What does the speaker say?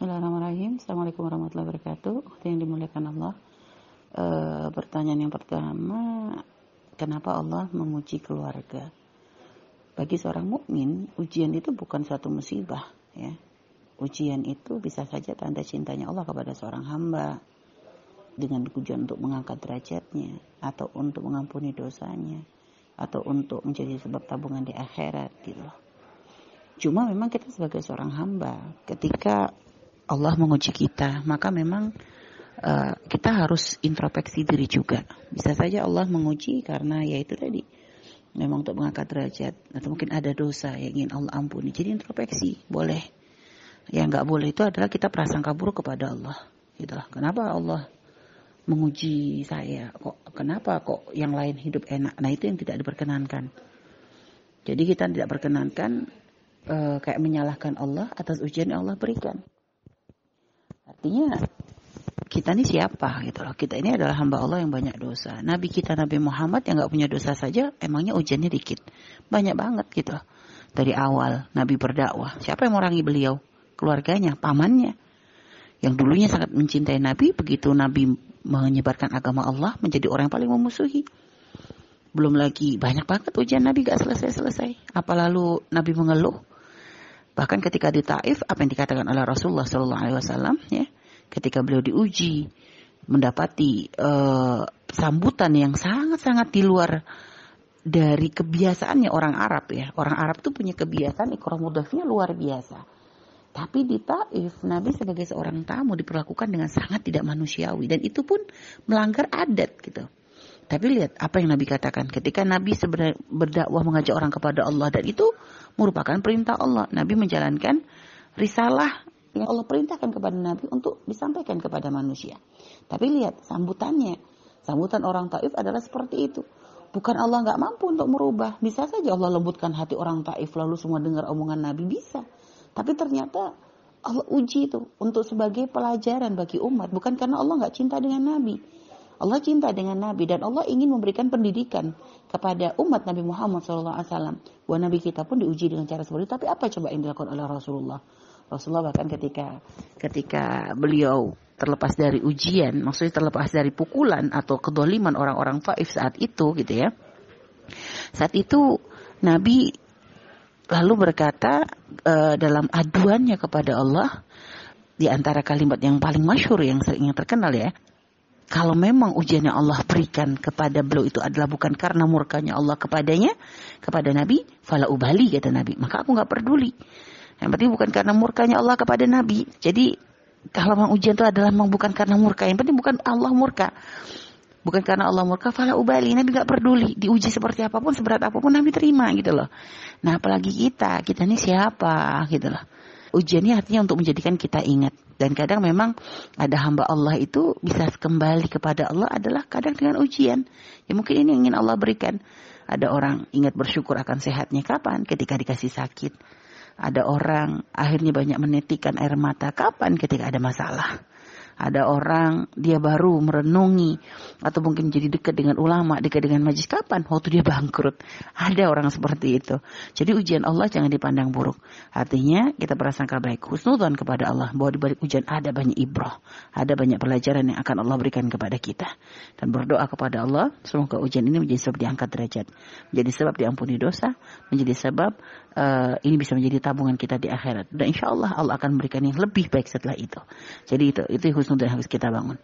Bismillahirrahmanirrahim. Assalamualaikum warahmatullahi wabarakatuh. Yang dimuliakan Allah. E, pertanyaan yang pertama, kenapa Allah menguji keluarga? Bagi seorang mukmin, ujian itu bukan suatu musibah, ya. Ujian itu bisa saja tanda cintanya Allah kepada seorang hamba dengan tujuan untuk mengangkat derajatnya atau untuk mengampuni dosanya atau untuk menjadi sebab tabungan di akhirat gitu Cuma memang kita sebagai seorang hamba ketika Allah menguji kita, maka memang uh, kita harus introspeksi diri juga. Bisa saja Allah menguji karena ya itu tadi memang untuk mengangkat derajat atau mungkin ada dosa yang ingin Allah ampuni. Jadi introspeksi boleh. Yang nggak boleh itu adalah kita prasangka buruk kepada Allah. Itulah kenapa Allah menguji saya. Kok kenapa kok yang lain hidup enak? Nah itu yang tidak diperkenankan. Jadi kita tidak perkenankan uh, kayak menyalahkan Allah atas ujian yang Allah berikan. Artinya kita ini siapa gitu loh. Kita ini adalah hamba Allah yang banyak dosa. Nabi kita Nabi Muhammad yang nggak punya dosa saja emangnya ujiannya dikit. Banyak banget gitu loh. Dari awal Nabi berdakwah. Siapa yang merangi beliau? Keluarganya, pamannya. Yang dulunya sangat mencintai Nabi. Begitu Nabi menyebarkan agama Allah menjadi orang yang paling memusuhi. Belum lagi banyak banget ujian Nabi gak selesai-selesai. Apa lalu Nabi mengeluh? Bahkan ketika di Taif, apa yang dikatakan oleh Rasulullah Sallallahu Alaihi Wasallam, ya, ketika beliau diuji, mendapati uh, sambutan yang sangat-sangat di luar dari kebiasaannya orang Arab ya. Orang Arab itu punya kebiasaan ikromudafnya luar biasa. Tapi di Taif, Nabi sebagai seorang tamu diperlakukan dengan sangat tidak manusiawi dan itu pun melanggar adat gitu. Tapi lihat apa yang Nabi katakan ketika Nabi sebenarnya berdakwah mengajak orang kepada Allah dan itu merupakan perintah Allah. Nabi menjalankan risalah yang Allah perintahkan kepada Nabi untuk disampaikan kepada manusia. Tapi lihat sambutannya, sambutan orang Taif adalah seperti itu. Bukan Allah nggak mampu untuk merubah. Bisa saja Allah lembutkan hati orang Taif lalu semua dengar omongan Nabi bisa. Tapi ternyata Allah uji itu untuk sebagai pelajaran bagi umat. Bukan karena Allah nggak cinta dengan Nabi Allah cinta dengan Nabi dan Allah ingin memberikan pendidikan kepada umat Nabi Muhammad SAW. Bahwa Nabi kita pun diuji dengan cara seperti itu. Tapi apa coba yang dilakukan oleh Rasulullah? Rasulullah bahkan ketika ketika beliau terlepas dari ujian, maksudnya terlepas dari pukulan atau kedoliman orang-orang Faif saat itu gitu ya. Saat itu Nabi lalu berkata uh, dalam aduannya kepada Allah di antara kalimat yang paling masyhur yang sering terkenal ya kalau memang ujian yang Allah berikan kepada beliau itu adalah bukan karena murkanya Allah kepadanya, kepada Nabi, fala ubali kata Nabi. Maka aku nggak peduli. Yang penting bukan karena murkanya Allah kepada Nabi. Jadi kalau memang ujian itu adalah memang bukan karena murka, yang penting bukan Allah murka. Bukan karena Allah murka, fala ubali. Nabi nggak peduli. Diuji seperti apa pun, seberat apa pun, Nabi terima gitu loh. Nah apalagi kita, kita ini siapa gitu loh. Ujiannya artinya untuk menjadikan kita ingat. Dan kadang memang ada hamba Allah itu bisa kembali kepada Allah adalah kadang dengan ujian. Ya mungkin ini ingin Allah berikan. Ada orang ingat bersyukur akan sehatnya kapan? Ketika dikasih sakit. Ada orang akhirnya banyak menetikan air mata kapan? Ketika ada masalah. Ada orang dia baru merenungi atau mungkin jadi dekat dengan ulama, dekat dengan majlis kapan? Waktu dia bangkrut. Ada orang seperti itu. Jadi ujian Allah jangan dipandang buruk. Artinya kita berasangka baik, husnudzon kepada Allah bahwa di balik ujian ada banyak ibrah, ada banyak pelajaran yang akan Allah berikan kepada kita. Dan berdoa kepada Allah semoga ujian ini menjadi sebab diangkat derajat, menjadi sebab diampuni dosa, menjadi sebab uh, ini bisa menjadi tabungan kita di akhirat. Dan insya Allah Allah akan memberikan yang lebih baik setelah itu. Jadi itu itu yang harus kita bangun.